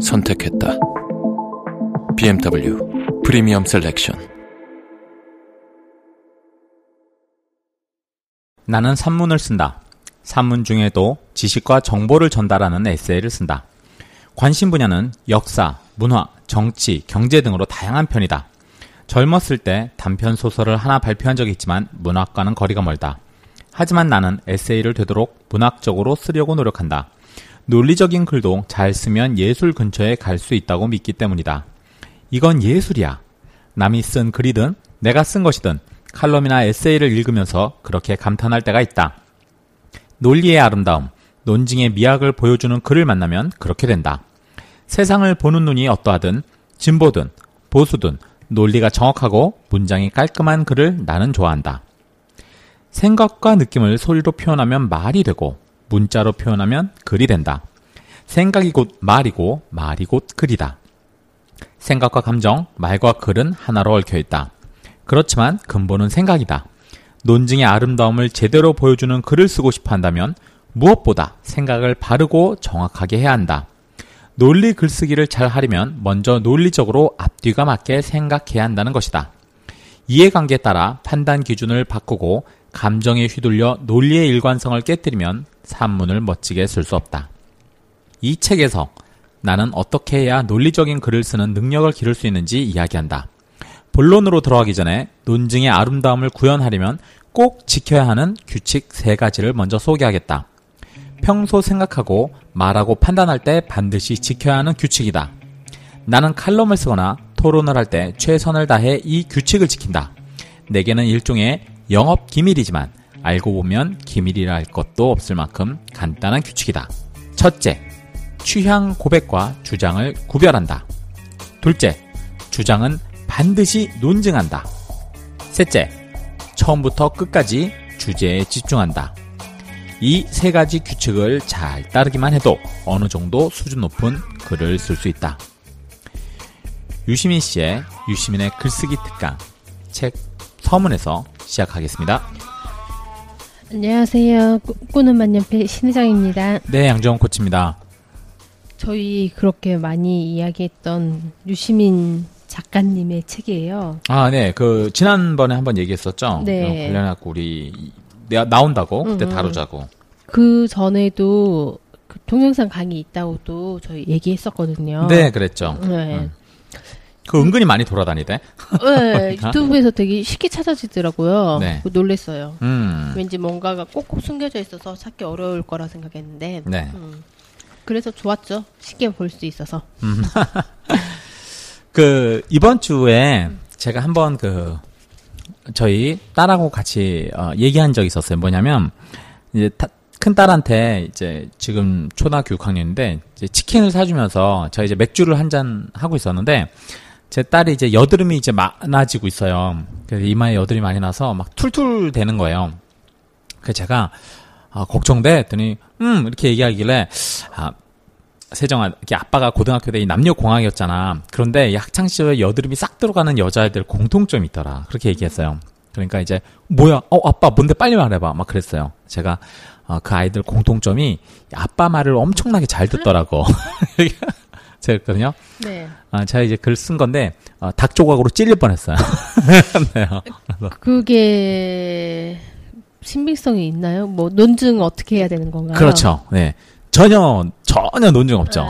선택했다. BMW Premium Selection. 나는 산문을 쓴다. 산문 중에도 지식과 정보를 전달하는 에세이를 쓴다. 관심 분야는 역사, 문화, 정치, 경제 등으로 다양한 편이다. 젊었을 때 단편 소설을 하나 발표한 적이 있지만 문학과는 거리가 멀다. 하지만 나는 에세이를 되도록 문학적으로 쓰려고 노력한다. 논리적인 글도 잘 쓰면 예술 근처에 갈 수 있다고 믿기 때문이다. 이건 예술이야. 남이 쓴 글이든 내가 쓴 것이든 칼럼이나 에세이를 읽으면서 그렇게 감탄할 때가 있다. 논리의 아름다움, 논증의 미학을 보여주는 글을 만나면 그렇게 된다. 세상을 보는 눈이 어떠하든 진보든 보수든 논리가 정확하고 문장이 깔끔한 글을 나는 좋아한다. 생각과 느낌을 소리로 표현하면 말이 되고 문자로 표현하면 글이 된다. 생각이 곧 말이고 말이 곧 글이다. 생각과 감정, 말과 글은 하나로 얽혀 있다. 그렇지만 근본은 생각이다. 논증의 아름다움을 제대로 보여주는 글을 쓰고 싶어 한다면 무엇보다 생각을 바르고 정확하게 해야 한다. 논리 글쓰기를 잘 하려면 먼저 논리적으로 앞뒤가 맞게 생각해야 한다는 것이다. 이해관계에 따라 판단 기준을 바꾸고 감정에 휘둘려 논리의 일관성을 깨뜨리면 산문을 멋지게 쓸 수 없다. 이 책에서 나는 어떻게 해야 논리적인 글을 쓰는 능력을 기를 수 있는지 이야기한다. 본론으로 들어가기 전에 논증의 아름다움을 구현하려면 꼭 지켜야 하는 규칙 세 가지를 먼저 소개하겠다. 평소 생각하고 말하고 판단할 때 반드시 지켜야 하는 규칙이다. 나는 칼럼을 쓰거나 토론을 할 때 최선을 다해 이 규칙을 지킨다. 내게는 일종의 영업 기밀이지만 알고 보면 기밀이라 할 것도 없을 만큼 간단한 규칙이다. 첫째, 취향 고백과 주장을 구별한다. 둘째, 주장은 반드시 논증한다. 셋째, 처음부터 끝까지 주제에 집중한다. 이 세 가지 규칙을 잘 따르기만 해도 어느 정도 수준 높은 글을 쓸 수 있다. 유시민 씨의 유시민의 글쓰기 특강 책 서문에서 시작하겠습니다. 안녕하세요. 꾸- 꾸는 만년필 신혜정입니다. 네, 양정원 코치입니다. 저희 그렇게 많이 이야기했던 유시민 작가님의 책이에요. 아, 네. 그 지난번에 한번 얘기했었죠. 네. 관련해 갖고 우리 내가 나온다고 그때 음, 음. 다루자고. 그 전에도 그 동영상 강의 있다고도 저희 얘기했었거든요. 네, 그랬죠. 네. 음. 그 은근히 많이 돌아다니대. 네, 유튜브에서 되게 쉽게 찾아지더라고요. 네. 그 놀랬어요. 음. 왠지 뭔가가 꼭꼭 숨겨져 있어서 찾기 어려울 거라 생각했는데. 네. 음. 그래서 좋았죠. 쉽게 볼 수 있어서. 그 이번 주에 제가 한번 그 저희 딸하고 같이 어, 얘기한 적이 있었어요. 뭐냐면 이제 타- 큰 딸한테 이제 지금 초등학교 6학년인데 이제 치킨을 사주면서 저희 이제 맥주를 한 잔 하고 있었는데 제 딸이 이제 여드름이 이제 많아지고 있어요. 그래서 이마에 여드름이 많이 나서 막 툴툴 대는 거예요. 그래서 제가 아, 걱정돼 했더니 음 이렇게 얘기하길래 아 세정아, 이렇게 아빠가 고등학교 때 이 남녀 공학이었잖아. 그런데 이 학창 시절에 여드름이 싹 들어가는 여자애들 공통점이 있더라. 그렇게 얘기했어요. 그러니까 이제 뭐야? 어 아빠 뭔데 빨리 말해봐. 막 그랬어요. 제가 어, 그 아이들 공통점이 아빠 말을 엄청나게 잘 듣더라고. 제가 그랬거든요. 네. 아, 제가 이제 글 쓴 건데 어, 닭 조각으로 찔릴 뻔했어요. 네. 그게 신빙성이 있나요? 뭐 논증 어떻게 해야 되는 건가요? 그렇죠. 네. 전혀 전혀 논증 없죠.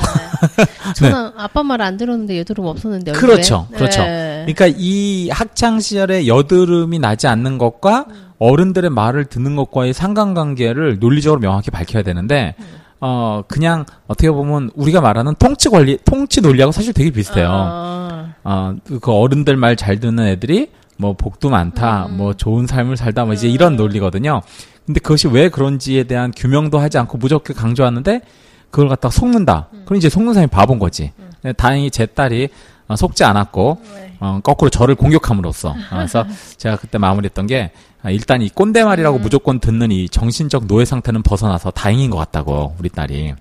네. 저는 아빠 말 안 들었는데 여드름 없었는데 얼굴에. 그렇죠. 그렇죠. 네. 그러니까 이 학창 시절에 여드름이 나지 않는 것과 어른들의 말을 듣는 것과의 상관관계를 논리적으로 명확히 밝혀야 되는데 어 그냥 어떻게 보면 우리가 말하는 통치 관리 통치 논리하고 사실 되게 비슷해요. 아, 어그 어른들 말 잘 듣는 애들이 뭐 복도 많다, 음. 뭐 좋은 삶을 살다, 뭐 이제 이런 논리거든요. 근데 그것이 왜 그런지에 대한 규명도 하지 않고 무조건 강조하는데 그걸 갖다가 속는다. 그럼 이제 속는 사람이 바본 거지. 네, 다행히 제 딸이 어, 속지 않았고 네. 어, 거꾸로 저를 공격함으로써 어, 그래서 제가 그때 마무리했던 게 아, 일단 이 꼰대 말이라고 음. 무조건 듣는 이 정신적 노예 상태는 벗어나서 다행인 것 같다고 우리 딸이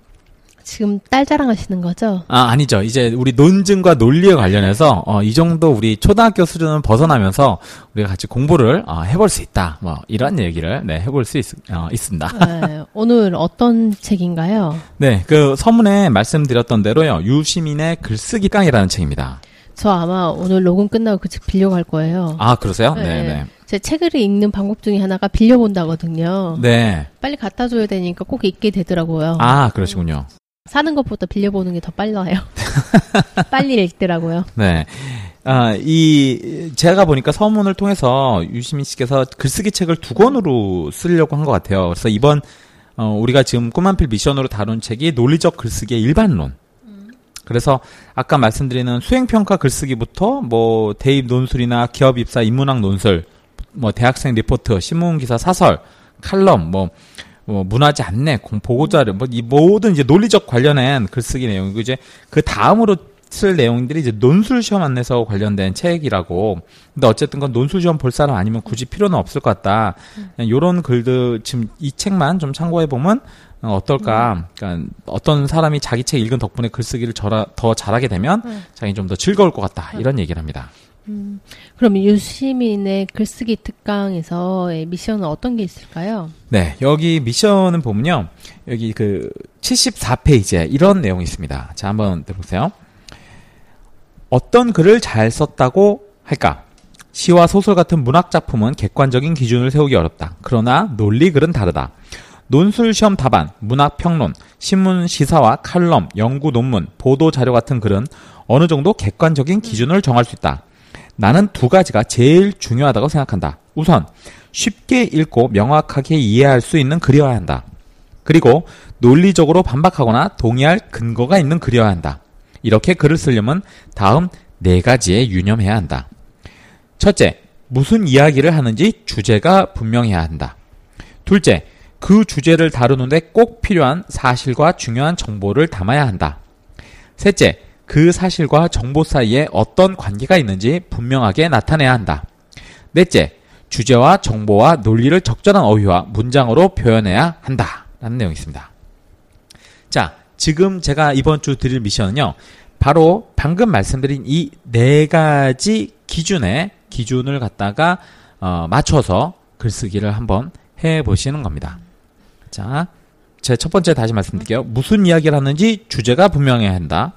지금 딸 자랑하시는 거죠? 아 아니죠 이제 우리 논증과 논리에 관련해서 어, 이 정도 우리 초등학교 수준은 벗어나면서 우리가 같이 공부를 어, 해볼 수 있다 뭐 이런 얘기를 네 해볼 수 있, 어, 있습니다. 네, 오늘 어떤 책인가요? 네, 그 서문에 말씀드렸던 대로요. 유시민의 글쓰기 강이라는 책입니다. 저 아마 오늘 녹음 끝나고 그 책 빌려갈 거예요. 아, 그러세요? 네. 네, 네. 제 책을 읽는 방법 중에 하나가 빌려본다거든요. 네. 빨리 갖다 줘야 되니까 꼭 읽게 되더라고요. 아, 그러시군요. 사는 것보다 빌려보는 게 더 빨라요. 빨리 읽더라고요. 네. 아, 이, 제가 보니까 서문을 통해서 유시민 씨께서 글쓰기 책을 두 권으로 쓰려고 한 것 같아요. 그래서 이번, 어, 우리가 지금 꿈한필 미션으로 다룬 책이 논리적 글쓰기의 일반론. 그래서 아까 말씀드리는 수행평가 글쓰기부터 뭐 대입 논술이나 기업 입사 인문학 논술, 뭐 대학생 리포트, 신문 기사 사설, 칼럼, 뭐, 뭐 문화재 안내, 공- 보고자료, 뭐 이 모든 이제 논리적 관련한 글쓰기 내용이고 이제 그 다음으로 쓸 내용들이 이제 논술 시험 안내서 관련된 책이라고. 근데 어쨌든 건 논술 시험 볼 사람 아니면 굳이 필요는 없을 것 같다. 그냥 요런 글들 지금 이 책만 좀 참고해 보면 어, 어떨까? 그러니까 어떤 사람이 자기 책 읽은 덕분에 글쓰기를 저라, 더 잘하게 되면 자기 좀 더 즐거울 것 같다. 이런 얘기를 합니다. 그럼 유시민의 글쓰기 특강에서의 미션은 어떤 게 있을까요? 네, 여기 미션은 보면요. 여기 그 74페이지에 이런 내용이 있습니다. 자, 한번 들어보세요. 어떤 글을 잘 썼다고 할까? 시와 소설 같은 문학 작품은 객관적인 기준을 세우기 어렵다. 그러나 논리 글은 다르다. 논술 시험 답안, 문학 평론, 신문 시사와 칼럼, 연구 논문, 보도 자료 같은 글은 어느 정도 객관적인 기준을 정할 수 있다. 나는 두 가지가 제일 중요하다고 생각한다. 우선 쉽게 읽고 명확하게 이해할 수 있는 글이어야 한다. 그리고 논리적으로 반박하거나 동의할 근거가 있는 글이어야 한다. 이렇게 글을 쓰려면 다음 네 가지에 유념해야 한다. 첫째, 무슨 이야기를 하는지 주제가 분명해야 한다. 둘째, 그 주제를 다루는데 꼭 필요한 사실과 중요한 정보를 담아야 한다. 셋째, 그 사실과 정보 사이에 어떤 관계가 있는지 분명하게 나타내야 한다. 넷째, 주제와 정보와 논리를 적절한 어휘와 문장으로 표현해야 한다. 라는 내용이 있습니다. 자, 지금 제가 이번 주 드릴 미션은요. 바로 방금 말씀드린 이 네 가지 기준에 기준을 갖다가 어, 맞춰서 글쓰기를 한번 해 보시는 겁니다. 자, 제 첫 번째 다시 말씀드릴게요. 무슨 이야기를 하는지 주제가 분명해야 한다.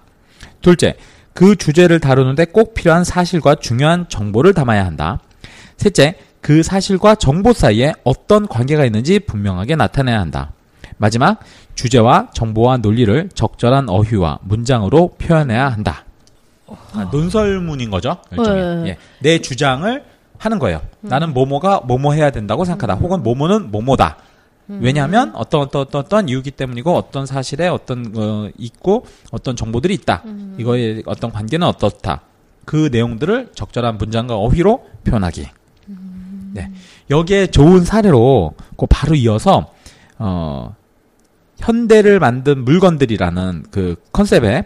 둘째, 그 주제를 다루는데 꼭 필요한 사실과 중요한 정보를 담아야 한다. 셋째, 그 사실과 정보 사이에 어떤 관계가 있는지 분명하게 나타내야 한다. 마지막, 주제와 정보와 논리를 적절한 어휘와 문장으로 표현해야 한다. 아, 논설문인 거죠. 일종의. 네. 예. 내 주장을 하는 거예요. 나는 뭐뭐가 뭐뭐 해야 된다고 생각하다. 혹은 뭐뭐는 뭐뭐다. 왜냐하면 어떤 어떤 어떤 어떤 이유기 때문이고 어떤 사실에 어떤 어, 있고 어떤 정보들이 있다. 이거의 어떤 관계는 어떻다. 그 내용들을 적절한 문장과 어휘로 표현하기. 네. 여기에 좋은 사례로 그 바로 이어서 어 현대를 만든 물건들이라는 그 컨셉의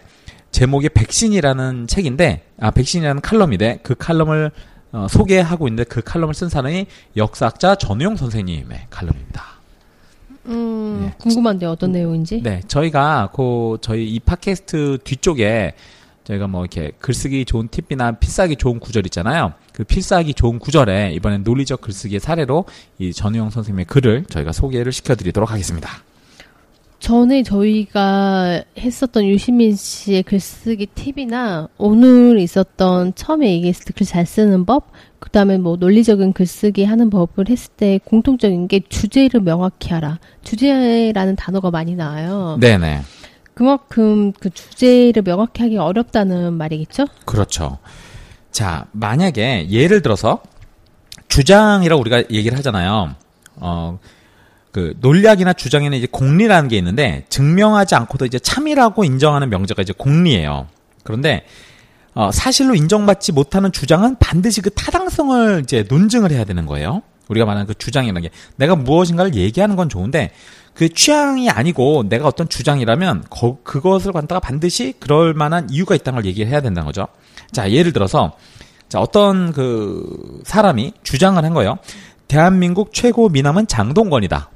제목이 백신이라는 책인데 아 백신이라는 칼럼인데 그 칼럼을 어, 소개하고 있는데 그 칼럼을 쓴 사람이 역사학자 전우용 선생님의 칼럼입니다. 음, 네. 궁금한데 어떤 내용인지? 네, 저희가 그 저희 이 팟캐스트 뒤쪽에 저희가 뭐 이렇게 글쓰기 좋은 팁이나 필사하기 좋은 구절 있잖아요. 그 필사하기 좋은 구절에 이번엔 논리적 글쓰기의 사례로 이 전우영 선생님의 글을 저희가 소개를 시켜드리도록 하겠습니다. 전에 저희가 했었던 유시민 씨의 글쓰기 팁이나 오늘 있었던 처음에 얘기했을 때 글 잘 쓰는 법, 그 다음에 뭐 논리적인 글쓰기 하는 법을 했을 때 공통적인 게 주제를 명확히 하라. 주제라는 단어가 많이 나와요. 네네. 그만큼 그 주제를 명확히 하기 어렵다는 말이겠죠? 그렇죠. 자, 만약에 예를 들어서 주장이라고 우리가 얘기를 하잖아요. 어, 그 논리학이나 주장에는 이제 공리라는 게 있는데 증명하지 않고도 이제 참이라고 인정하는 명제가 이제 공리예요. 그런데 어, 사실로 인정받지 못하는 주장은 반드시 그 타당성을 이제 논증을 해야 되는 거예요. 우리가 말하는 그 주장이라는 게 내가 무엇인가를 얘기하는 건 좋은데 그 취향이 아니고 내가 어떤 주장이라면 거- 그것을 갖다가 반드시 그럴 만한 이유가 있다는 걸 얘기를 해야 된다는 거죠. 자, 예를 들어서 자, 어떤 그 사람이 주장을 한 거예요. 대한민국 최고 미남은 장동건이다.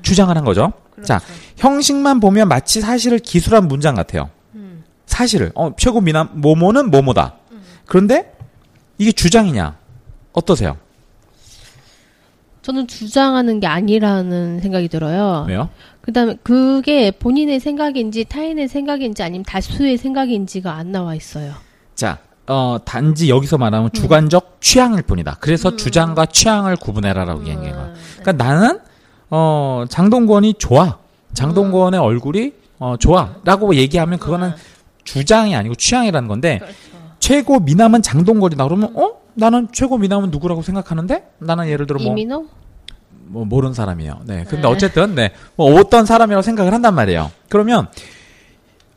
주장을 한 거죠. 자, 형식만 보면 마치 사실을 기술한 문장 같아요. 사실을 어, 최고 미남 모모는 모모다. 그런데 이게 주장이냐? 어떠세요? 저는 주장하는 게 아니라는 생각이 들어요. 왜요? 그다음에 그게 본인의 생각인지 타인의 생각인지 아니면 다수의 생각인지가 안 나와 있어요. 자, 어, 단지 여기서 말하면 주관적 취향일 뿐이다. 그래서 주장과 취향을 구분해라라고 얘기한 거야. 그러니까 나는 어, 장동건이 좋아. 장동건의 얼굴이 어, 좋아라고 얘기하면 그거는 주장이 아니고 취향이라는 건데 최고 미남은 장동건이다. 그러면 어? 나는 최고 미남은 누구라고 생각하는데? 나는 예를 들어 뭐 이민호? 뭐 모르는 사람이에요. 네. 근데 어쨌든 네. 뭐 어떤 사람이라고 생각을 한단 말이에요. 그러면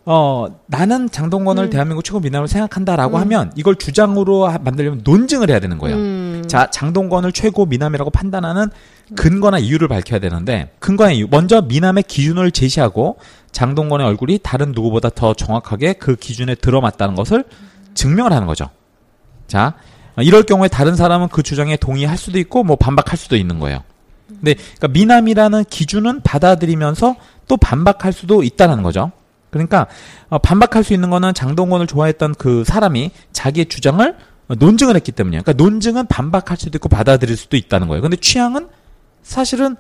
어 나는 장동건을 음. 대한민국 최고 미남을 생각한다라고 하면 이걸 주장으로 하- 만들려면 논증을 해야 되는 거예요. 음. 자, 장동건을 최고 미남이라고 판단하는 근거나 이유를 밝혀야 되는데 근거나 이유 먼저 미남의 기준을 제시하고 장동건의 얼굴이 다른 누구보다 더 정확하게 그 기준에 들어맞다는 것을 증명을 하는 거죠. 자, 어, 이럴 경우에 다른 사람은 그 주장에 동의할 수도 있고 뭐 반박할 수도 있는 거예요. 근데 그러니까 미남이라는 기준은 받아들이면서 또 반박할 수도 있다는 거죠. 그러니까 어, 반박할 수 있는 거는 장동건을 좋아했던 그 사람이 자기의 주장을 어, 논증을 했기 때문이에요. 그러니까 논증은 반박할 수도 있고 받아들일 수도 있다는 거예요. 근데 취향은 사실은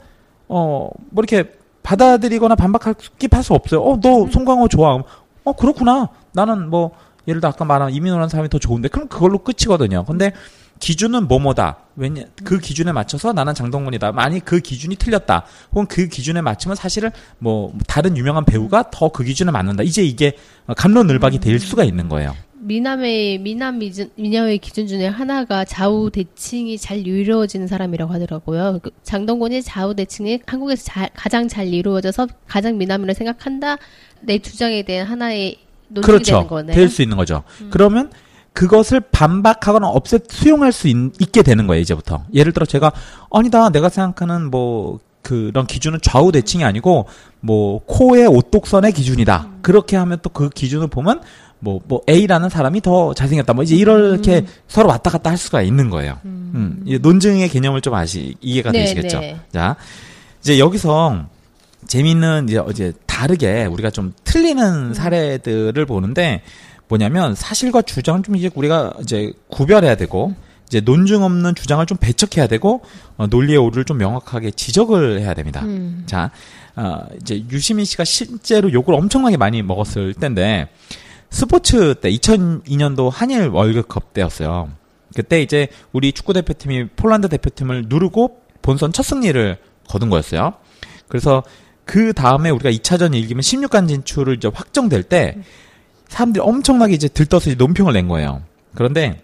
어 뭐 이렇게 받아들이거나 반박할 수 없어요. 어 너 송강호 좋아. 어 그렇구나. 나는 뭐 예를 들어 아까 말한 이민호라는 사람이 더 좋은데 그럼 그걸로 끝이거든요. 근데 기준은 뭐뭐다. 왜냐 그 기준에 맞춰서 나는 장동건이다. 만약 그 기준이 틀렸다. 혹은 그 기준에 맞추면 사실은 뭐 다른 유명한 배우가 더 그 기준에 맞는다. 이제 이게 감론을박이 될 수가 있는 거예요. 미남의 미남 미녀의 기준 중에 하나가 좌우 대칭이 잘 이루어지는 사람이라고 하더라고요. 그 장동건이 좌우 대칭이 한국에서 자- 가장 잘 이루어져서 가장 미남이라고 생각한다. 내 주장에 대한 하나의 되는 그렇죠. 거네. 될수 있는 거죠. 그러면 그것을 반박하거나 없애 수용할 수 있, 게 되는 거예요, 이제부터. 예를 들어 제가 아니다. 내가 생각하는 뭐 그런 기준은 좌우 대칭이 아니고 뭐 코의 오똑선의 기준이다. 그렇게 하면 또 그 기준을 보면 뭐, 뭐, A라는 사람이 더 잘생겼다. 뭐, 이제 이렇게 서로 왔다 갔다 할 수가 있는 거예요. 음. 이 논증의 개념을 좀 아시, 이해가 네, 되시겠죠? 네. 자, 이제 여기서 재미있는 이제 어제 다르게 우리가 좀 틀리는 사례들을 보는데 뭐냐면 사실과 주장을 좀 이제 우리가 이제 구별해야 되고 이제 논증 없는 주장을 좀 배척해야 되고 어, 논리의 오류를 좀 명확하게 지적을 해야 됩니다. 음. 자, 어, 이제 유시민 씨가 실제로 욕을 엄청나게 많이 먹었을 때인데 스포츠 때 2002년도 한일 월드컵 때였어요. 그때 이제 우리 축구 대표팀이 폴란드 대표팀을 누르고 본선 첫 승리를 거둔 거였어요. 그래서 그 다음에 우리가 2차전 이기면 16강 진출을 이제 확정될 때 사람들이 엄청나게 이제 들떠서 이제 논평을 낸 거예요. 그런데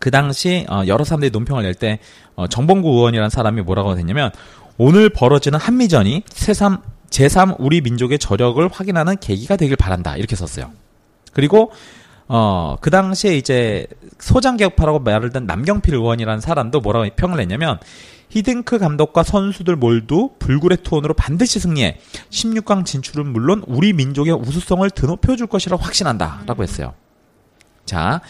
그 당시 어, 여러 사람들이 논평을 낼때 어, 정봉구 의원이라는 사람이 뭐라고 했냐면 오늘 벌어지는 한미전이 새삼 제3 우리 민족의 저력을 확인하는 계기가 되길 바란다 이렇게 썼어요. 그리고 어, 그 당시에 이제 소장개혁파라고 말을 든 남경필 의원이라는 사람도 뭐라고 평을 냈냐면 히딩크 감독과 선수들 몰두 불굴의 투혼으로 반드시 승리해 16강 진출은 물론 우리 민족의 우수성을 드높여 줄 것이라고 확신한다라고 했어요. 자,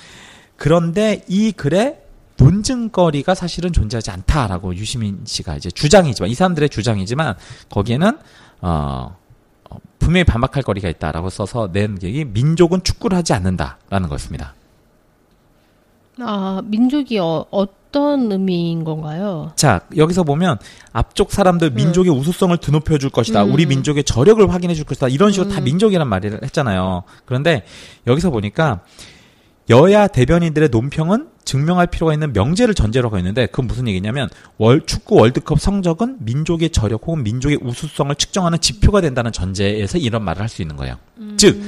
그런데 이 글에 논증거리가 사실은 존재하지 않다라고 유시민 씨가 이제 주장이지만 이 사람들의 주장이지만 거기에는 어, 어, 분명히 반박할 거리가 있다라고 써서 낸 얘기 민족은 축구를 하지 않는다라는 것입니다. 아, 민족이 어, 어떤 의미인 건가요? 자, 여기서 보면 앞쪽 사람들 민족의 우수성을 드높여 줄 것이다. 음. 우리 민족의 저력을 확인해 줄 것이다. 이런 식으로 다 민족이란 말을 했잖아요. 그런데 여기서 보니까 여야 대변인들의 논평은 증명할 필요가 있는 명제를 전제로 하고 있는데 그건 무슨 얘기냐면 월 축구 월드컵 성적은 민족의 저력 혹은 민족의 우수성을 측정하는 지표가 된다는 전제에서 이런 말을 할 수 있는 거예요. 즉,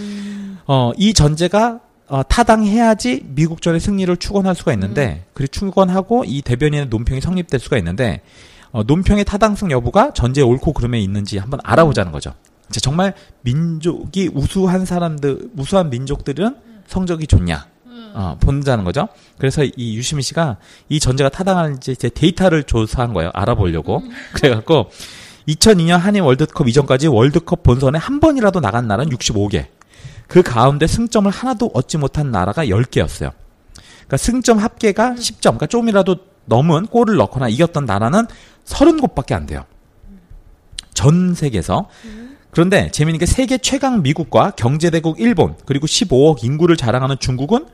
어, 이 전제가 어, 타당해야지 미국전의 승리를 축원할 수가 있는데 그리고 축원하고 이 대변인의 논평이 성립될 수가 있는데 어, 논평의 타당성 여부가 전제 옳고 그름에 있는지 한번 알아보자는 거죠. 자, 정말 민족이 우수한 사람들, 우수한 민족들은 성적이 좋냐? 어, 본다는 거죠. 그래서 이 유시민 씨가 이 전제가 타당한지 제 데이터를 조사한 거예요. 알아보려고. 그래갖고 2002년 한일 월드컵 이전까지 월드컵 본선에 한 번이라도 나간 나라는 65개. 그 가운데 승점을 하나도 얻지 못한 나라가 10개였어요. 그러니까 승점 합계가 10점, 그러니까 좀이라도 넘은 골을 넣거나 이겼던 나라는 30곳밖에 안 돼요. 전 세계에서. 그런데 재미있는 게 세계 최강 미국과 경제대국 일본, 그리고 15억 인구를 자랑하는 중국은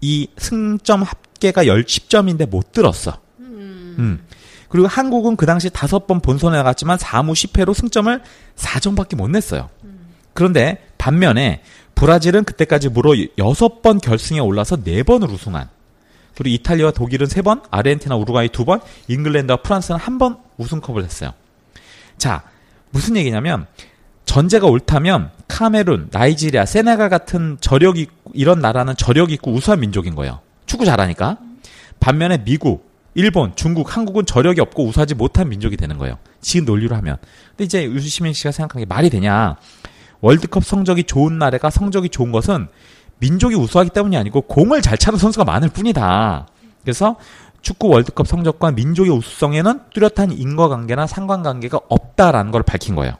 이 승점 합계가 10, 10점인데 못 들었어. 음. 그리고 한국은 그 당시 다섯 번 본선에 나갔지만 4무 10패로 승점을 4점밖에 못 냈어요. 그런데 반면에 브라질은 그때까지 무려 6번 결승에 올라서 4번을 우승한 그리고 이탈리아와 독일은 3번, 아르헨티나, 우루과이 2번, 잉글랜드와 프랑스는 한 번 우승컵을 했어요. 자, 무슨 얘기냐면 전제가 옳다면 카메룬, 나이지리아, 세네갈 같은 저력 있고 이런 나라는 저력 있고 우수한 민족인 거예요. 축구 잘하니까. 반면에 미국, 일본, 중국, 한국은 저력이 없고 우수하지 못한 민족이 되는 거예요. 지금 논리로 하면. 근데 이제 유시민 씨가 생각한 게 말이 되냐? 월드컵 성적이 좋은 나라가 성적이 좋은 것은 민족이 우수하기 때문이 아니고 공을 잘 차는 선수가 많을 뿐이다. 그래서 축구 월드컵 성적과 민족의 우수성에는 뚜렷한 인과관계나 상관관계가 없다라는 걸 밝힌 거예요.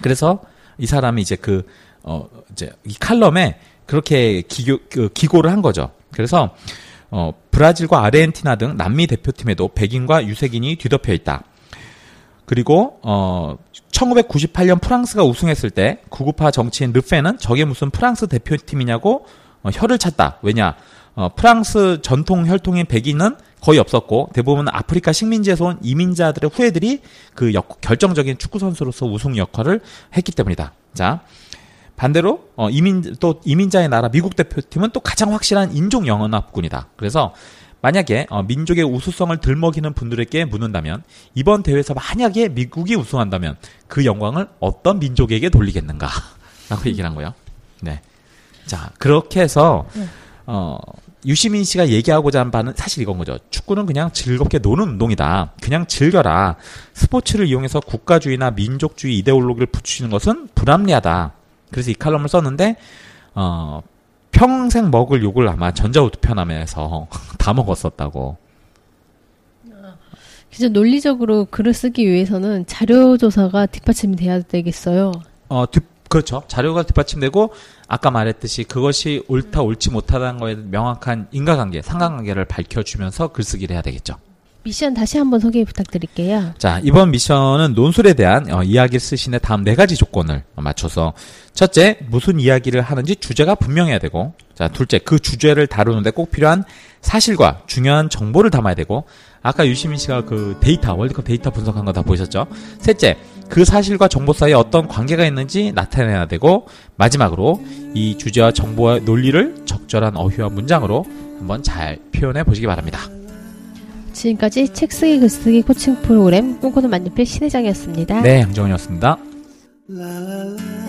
그래서 이 사람이 이제 그, 어, 이제 이 칼럼에 그렇게 기교, 그 기고를 한 거죠. 그래서, 어, 브라질과 아르헨티나 등 남미 대표팀에도 백인과 유색인이 뒤덮여 있다. 그리고 어 1998년 프랑스가 우승했을 때 구구파 정치인 르페는 저게 무슨 프랑스 대표팀이냐고 어, 혀를 찼다. 왜냐? 어, 프랑스 전통 혈통인 백인은 거의 없었고 대부분 아프리카 식민지에서 온 이민자들의 후예들이 그 역, 결정적인 축구 선수로서 우승 역할을 했기 때문이다. 자. 반대로 어, 이민 또 이민자의 나라 미국 대표팀은 또 가장 확실한 인종 영연합군이다. 그래서 만약에 어, 민족의 우수성을 들먹이는 분들에게 묻는다면 이번 대회에서 만약에 미국이 우승한다면 그 영광을 어떤 민족에게 돌리겠는가? 라고 얘기를 한 거예요. 네. 자, 그렇게 해서 어 유시민 씨가 얘기하고자 한 바는 사실 이건 거죠. 축구는 그냥 즐겁게 노는 운동이다. 그냥 즐겨라. 스포츠를 이용해서 국가주의나 민족주의 이데올로기를 붙이는 것은 불합리하다. 그래서 이 칼럼을 썼는데 어 평생 먹을 욕을 아마 전자우투 편함에서 다 먹었었다고. 진짜 논리적으로 글을 쓰기 위해서는 자료 조사가 뒷받침이 돼야 되겠어요. 어, 뒷, 그렇죠. 자료가 뒷받침되고 아까 말했듯이 그것이 옳다 옳지 못하다는 거에 명확한 인과관계, 상관관계를 밝혀주면서 글쓰기를 해야 되겠죠. 미션 다시 한번 소개 부탁드릴게요. 자, 이번 미션은 논술에 대한 어, 이야기를 쓰신의 다음 네 가지 조건을 맞춰서 첫째, 무슨 이야기를 하는지 주제가 분명해야 되고 자, 둘째, 그 주제를 다루는데 꼭 필요한 사실과 중요한 정보를 담아야 되고 아까 유시민 씨가 그 데이터, 월드컵 데이터 분석한 거 다 보셨죠? 셋째, 그 사실과 정보 사이에 어떤 관계가 있는지 나타내야 되고 마지막으로 이 주제와 정보와 논리를 적절한 어휘와 문장으로 한번 잘 표현해 보시기 바랍니다. 지금까지 책 쓰기 글쓰기 코칭 프로그램 꿈꾸는 만년필 신혜장이었습니다. 네, la